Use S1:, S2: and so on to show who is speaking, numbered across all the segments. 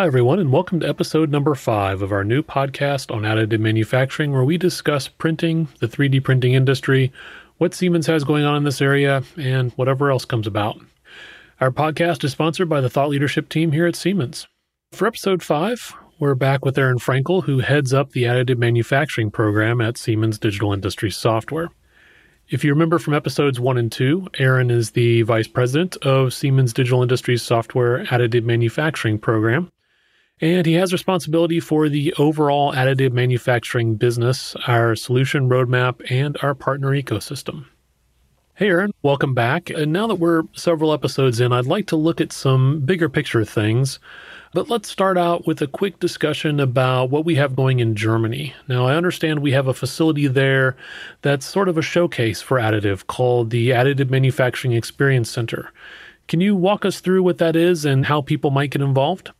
S1: Hi, everyone, and welcome to episode number five of our new podcast on additive manufacturing, where we discuss printing, the 3D printing industry, what Siemens has going on in this area, and whatever else comes about. Our podcast is sponsored by the thought leadership team here at Siemens. For episode five, we're back with Aaron Frankel, who heads up the additive manufacturing program at Siemens Digital Industries Software. If you remember from episodes one and two, Aaron is the vice president of Siemens Digital Industries Software Additive Manufacturing Program and he has responsibility for the overall additive manufacturing business, our solution roadmap, and our partner ecosystem. Hey, Aaron, welcome back. And now that we're several episodes in, I'd like to look at some bigger picture things. But let's start out with a quick discussion about what we have going in Germany. Now, I understand we have a facility there that's sort of a showcase for additive called the Additive Manufacturing Experience Center. Can you walk us through what that is and how people might get involved?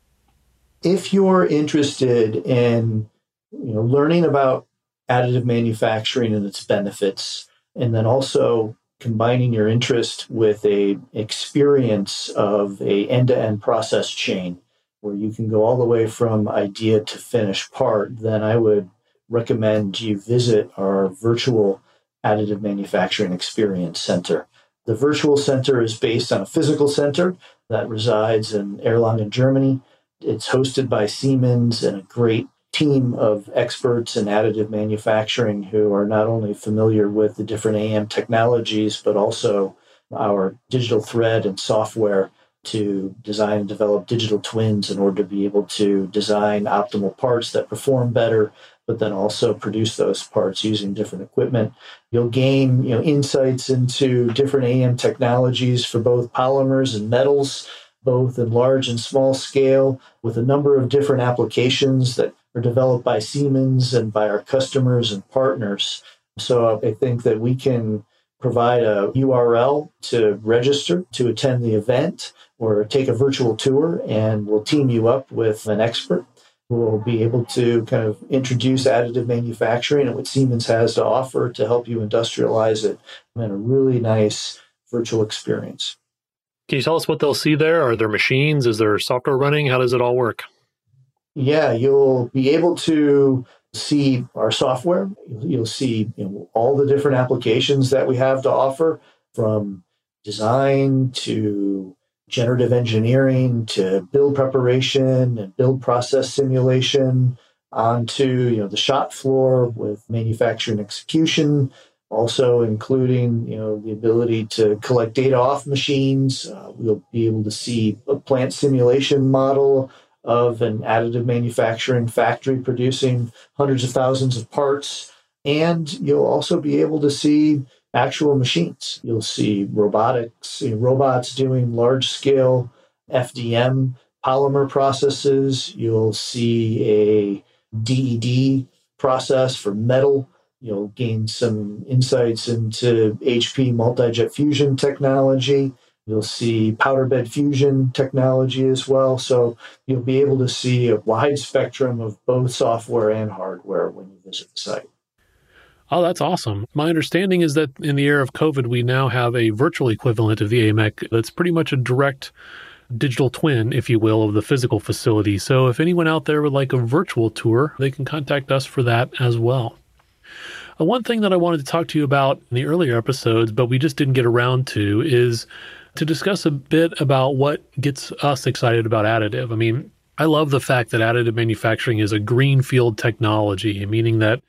S2: If you're interested in you know learning about additive manufacturing and its benefits and then also combining your interest with a experience of a end-to-end process chain where you can go all the way from idea to finished part then i would recommend you visit our virtual additive manufacturing experience center. The virtual center is based on a physical center that resides in erlangen germany it's hosted by Siemens and a great team of experts in additive manufacturing who are not only familiar with the different AM technologies, but also our digital thread and software to design and develop digital twins in order to be able to design optimal parts that perform better, but then also produce those parts using different equipment. You'll gain you know, insights into different AM technologies for both polymers and metals both in large and small scale, with a number of different applications that are developed by Siemens and by our customers and partners. So I think that we can provide a URL to register to attend the event or take a virtual tour, and we'll team you up with an expert who will be able to kind of introduce additive manufacturing and what Siemens has to offer to help you industrialize it in a really nice virtual experience.
S1: Can you tell us what they'll see there? Are there machines? Is there software running? How does it all work?
S2: Yeah, you'll be able to see our software. You'll see you know, all the different applications that we have to offer from design to generative engineering to build preparation and build process simulation onto you know the shop floor with manufacturing execution also including you know the ability to collect data off machines. Uh, we'll be able to see a plant simulation model of an additive manufacturing factory producing hundreds of thousands of parts, and you'll also be able to see actual machines. You'll see robotics, you know, robots doing large scale FDM polymer processes. You'll see a DED process for metal You'll gain some insights into HP multi-jet fusion technology. You'll see powder bed fusion technology as well. So you'll be able to see a wide spectrum of both software and hardware when you visit the site.
S1: Oh, that's awesome. My understanding is that in the era of COVID, we now have a virtual equivalent of the AMEC that's pretty much a direct digital twin, if you will, of the physical facility. So if anyone out there would like a virtual tour, they can contact us for that as well. Uh, one thing that I wanted to talk to you about in the earlier episodes, but we just didn't get around to, is to discuss a bit about what gets us excited about additive. I mean, I love the fact that additive manufacturing is a greenfield technology, meaning that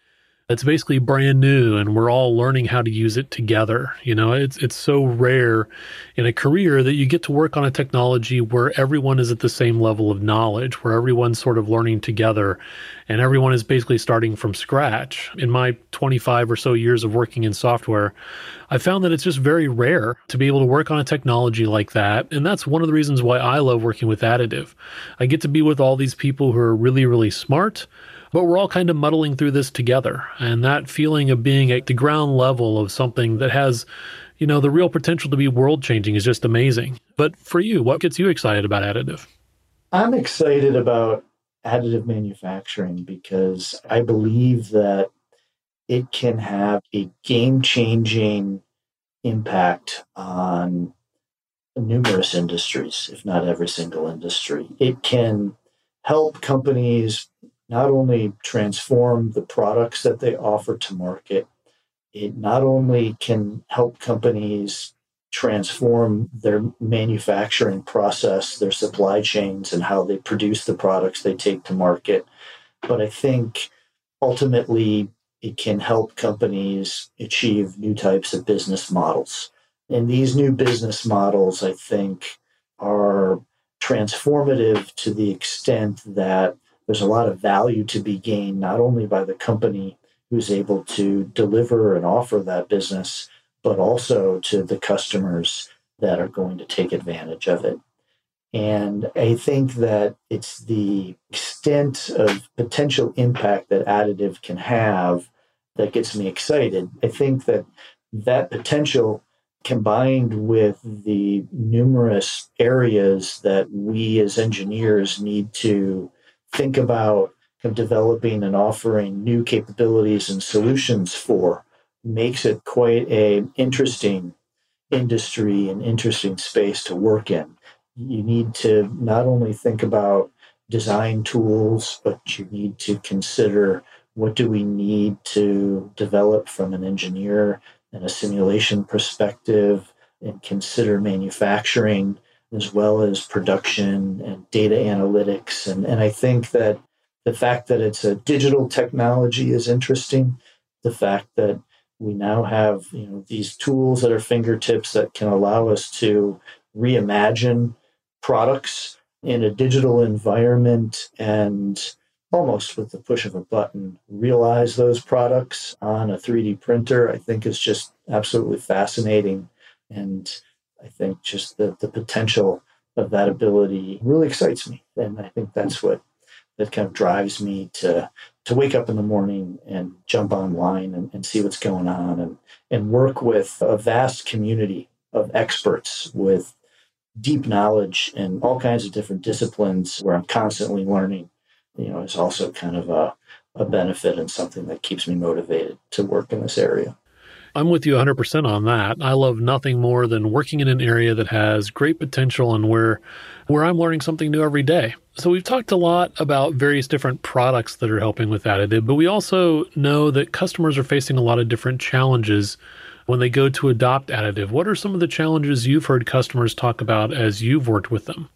S1: it's basically brand new and we're all learning how to use it together. You know, it's it's so rare in a career that you get to work on a technology where everyone is at the same level of knowledge, where everyone's sort of learning together and everyone is basically starting from scratch. In my 25 or so years of working in software, I found that it's just very rare to be able to work on a technology like that. And that's one of the reasons why I love working with additive. I get to be with all these people who are really, really smart but we're all kind of muddling through this together. And that feeling of being at the ground level of something that has, you know, the real potential to be world changing is just amazing. But for you, what gets you excited about additive?
S2: I'm excited about additive manufacturing because I believe that it can have a game changing impact on numerous industries, if not every single industry. It can help companies not only transform the products that they offer to market, it not only can help companies transform their manufacturing process, their supply chains, and how they produce the products they take to market, but I think ultimately it can help companies achieve new types of business models. And these new business models, I think, are transformative to the extent that there's a lot of value to be gained, not only by the company who's able to deliver and offer that business, but also to the customers that are going to take advantage of it. And I think that it's the extent of potential impact that additive can have that gets me excited. I think that that potential combined with the numerous areas that we as engineers need to think about of developing and offering new capabilities and solutions for makes it quite a interesting industry and interesting space to work in. You need to not only think about design tools, but you need to consider what do we need to develop from an engineer and a simulation perspective and consider manufacturing as well as production and data analytics. And, and I think that the fact that it's a digital technology is interesting. The fact that we now have you know these tools at our fingertips that can allow us to reimagine products in a digital environment and almost with the push of a button realize those products on a 3D printer, I think is just absolutely fascinating. And I think just the, the potential of that ability really excites me. And I think that's what that kind of drives me to to wake up in the morning and jump online and, and see what's going on and, and work with a vast community of experts with deep knowledge in all kinds of different disciplines where I'm constantly learning, you know, is also kind of a, a benefit and something that keeps me motivated to work in this area.
S1: I'm with you 100% on that. I love nothing more than working in an area that has great potential and where where I'm learning something new every day. So we've talked a lot about various different products that are helping with additive, but we also know that customers are facing a lot of different challenges when they go to adopt additive? What are some of the challenges you've heard customers talk about as you've worked with them?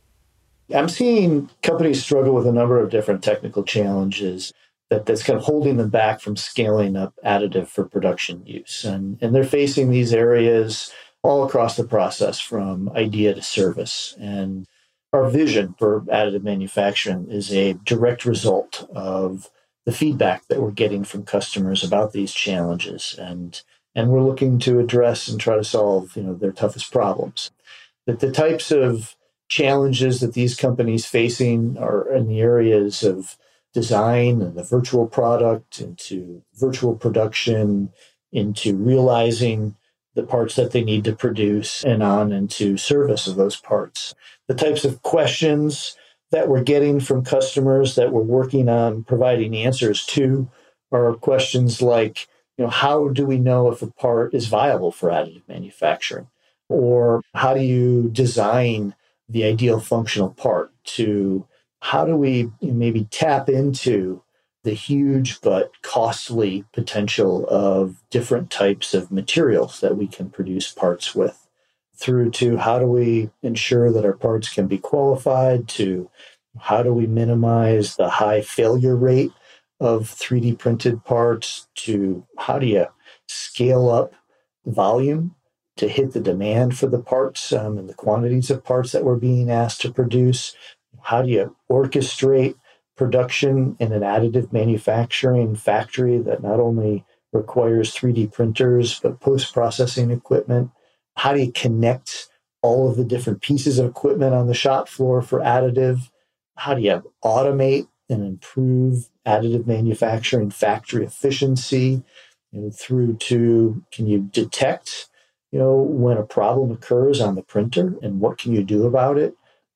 S2: I'm seeing companies struggle with a number of different technical challenges that, that's kind of holding them back from scaling up additive for production use. And, and they're facing these areas all across the process from idea to service. And our vision for additive manufacturing is a direct result of the feedback that we're getting from customers about these challenges. And and we're looking to address and try to solve you know their toughest problems that the types of challenges that these companies facing are in the areas of design and the virtual product into virtual production into realizing the parts that they need to produce and on into service of those parts the types of questions that we're getting from customers that we're working on providing answers to are questions like you know, how do we know if a part is viable for additive manufacturing? Or how do you design the ideal functional part to how do we maybe tap into the huge but costly potential of different types of materials that we can produce parts with? Through to how do we ensure that our parts can be qualified? To how do we minimize the high failure rate of 3D printed parts? To how do you scale up volume to hit the demand for the parts um, and the quantities of parts that we're being asked to produce? How do you orchestrate production in an additive manufacturing factory that not only requires 3D printers but post processing equipment? How do you connect all of the different pieces of equipment on the shop floor for additive? How do you automate and improve additive manufacturing factory efficiency know, through to can you detect you know when a problem occurs on the printer and what can you do about it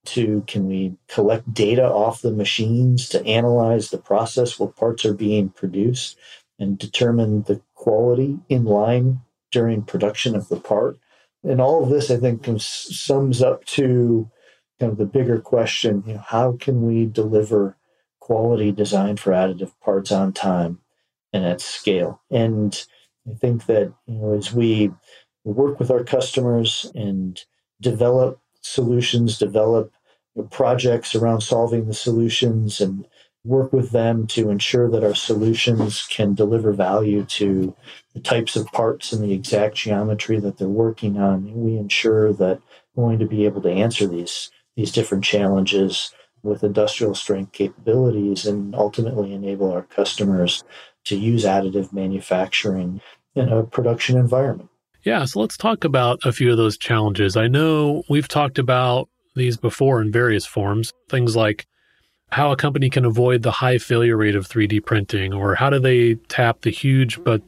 S2: to can we collect data off the machines to analyze the process what parts are being produced and determine the quality in line during production of the part and all of this i think sums up to kind of the bigger question you know how can we deliver quality design for additive parts on time and at scale. And I think that you know as we work with our customers and develop solutions, develop projects around solving the solutions, and work with them to ensure that our solutions can deliver value to the types of parts and the exact geometry that they're working on. We ensure that we're going to be able to answer these these different challenges with industrial strength capabilities and ultimately enable our customers to use additive manufacturing in a production environment.
S1: Yeah, so let's talk about a few of those challenges. I know we've talked about these before in various forms, things like how a company can avoid the high failure rate of 3D printing or how do they tap the huge but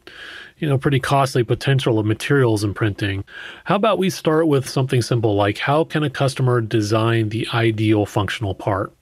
S1: you know pretty costly potential of materials in printing. How about we start with something simple like how can a customer design the ideal functional part?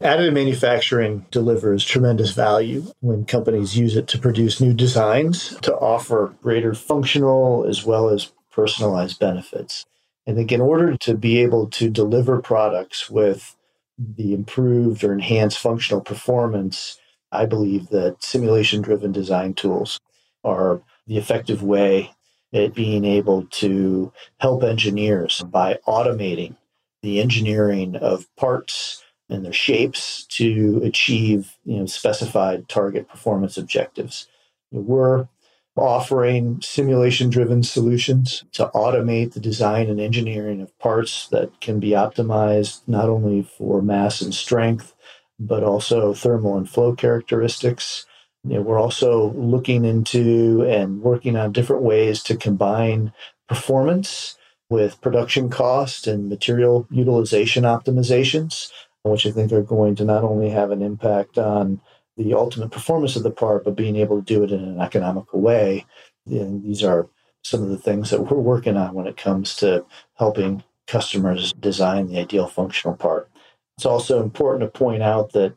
S2: Additive manufacturing delivers tremendous value when companies use it to produce new designs to offer greater functional as well as personalized benefits. I think in order to be able to deliver products with the improved or enhanced functional performance, I believe that simulation driven design tools are the effective way at being able to help engineers by automating the engineering of parts and their shapes to achieve you know specified target performance objectives. We're offering simulation driven solutions to automate the design and engineering of parts that can be optimized not only for mass and strength but also thermal and flow characteristics. You know, we're also looking into and working on different ways to combine performance with production cost and material utilization optimizations which I think are going to not only have an impact on the ultimate performance of the part, but being able to do it in an economical way. And these are some of the things that we're working on when it comes to helping customers design the ideal functional part. It's also important to point out that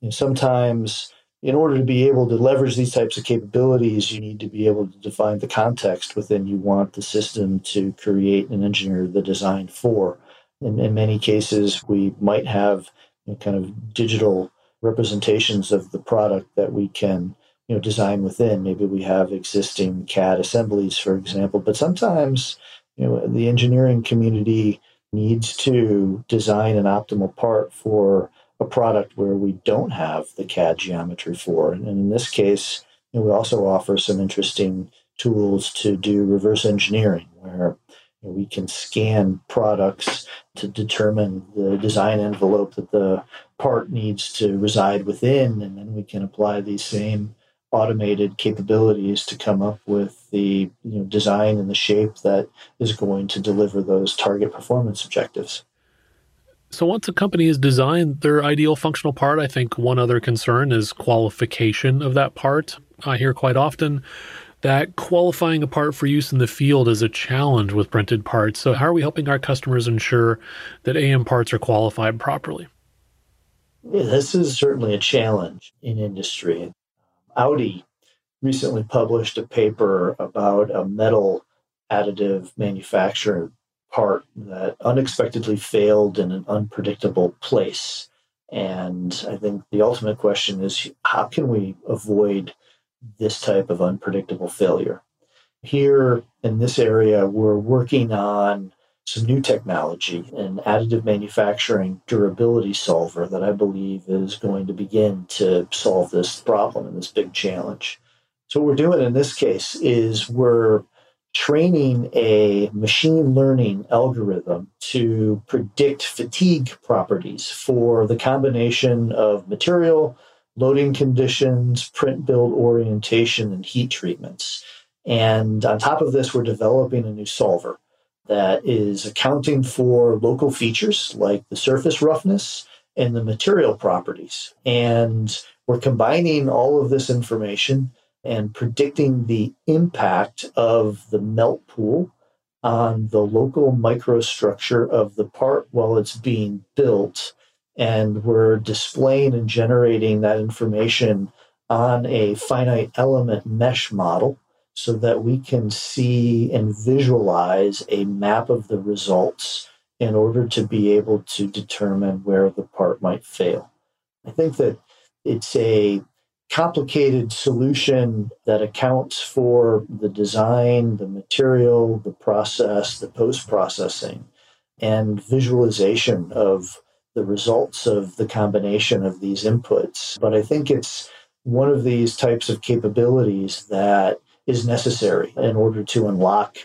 S2: you know, sometimes, in order to be able to leverage these types of capabilities, you need to be able to define the context within you want the system to create and engineer the design for. In, in many cases, we might have you know, kind of digital representations of the product that we can you know design within. Maybe we have existing CAD assemblies, for example, but sometimes you know the engineering community needs to design an optimal part for a product where we don't have the CAD geometry for. And in this case, you know, we also offer some interesting tools to do reverse engineering, where we can scan products to determine the design envelope that the part needs to reside within, and then we can apply these same automated capabilities to come up with the you know, design and the shape that is going to deliver those target performance objectives.
S1: So, once a company has designed their ideal functional part, I think one other concern is qualification of that part. I hear quite often that qualifying a part for use in the field is a challenge with printed parts. So, how are we helping our customers ensure that AM parts are qualified properly?
S2: Yeah, this is certainly a challenge in industry. Audi recently published a paper about a metal additive manufacturer part that unexpectedly failed in an unpredictable place. And I think the ultimate question is how can we avoid this type of unpredictable failure. Here in this area, we're working on some new technology, an additive manufacturing durability solver that I believe is going to begin to solve this problem and this big challenge. So, what we're doing in this case is we're training a machine learning algorithm to predict fatigue properties for the combination of material loading conditions, print build orientation, and heat treatments. And on top of this, we're developing a new solver that is accounting for local features like the surface roughness and the material properties. And we're combining all of this information and predicting the impact of the melt pool on the local microstructure of the part while it's being built and we're displaying and generating that information on a finite element mesh model so that we can see and visualize a map of the results in order to be able to determine where the part might fail. I think that It's a complicated solution that accounts for the design, the material, the process, the post processing, and visualization of the results of the combination of these inputs. But I think it's one of these types of capabilities that is necessary in order to unlock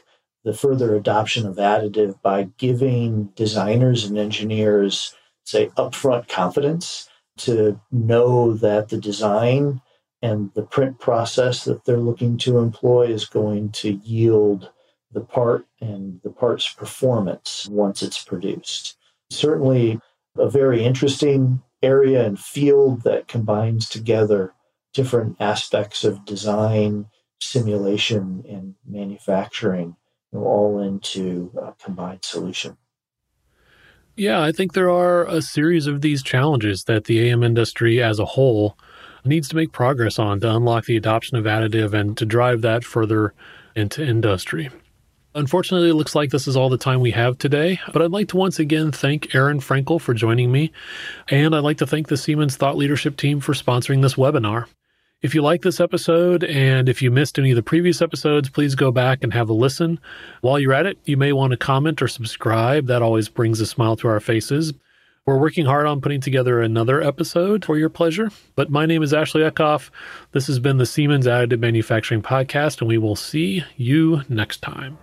S2: the further adoption of additive by giving designers and engineers, say, upfront confidence to know that the design and the print process that they're looking to employ is going to yield the part and the part's performance once it's produced. Certainly, a very interesting area and field that combines together different aspects of design, simulation, and manufacturing you know, all into a combined solution.
S1: Yeah, I think there are a series of these challenges that the AM industry as a whole needs to make progress on to unlock the adoption of additive and to drive that further into industry. Unfortunately, it looks like this is all the time we have today, but I'd like to once again thank Aaron Frankel for joining me, and I'd like to thank the Siemens Thought Leadership team for sponsoring this webinar. If you like this episode and if you missed any of the previous episodes, please go back and have a listen. While you're at it, you may want to comment or subscribe. That always brings a smile to our faces. We're working hard on putting together another episode for your pleasure. But my name is Ashley Eckhoff. This has been the Siemens Additive Manufacturing Podcast, and we will see you next time.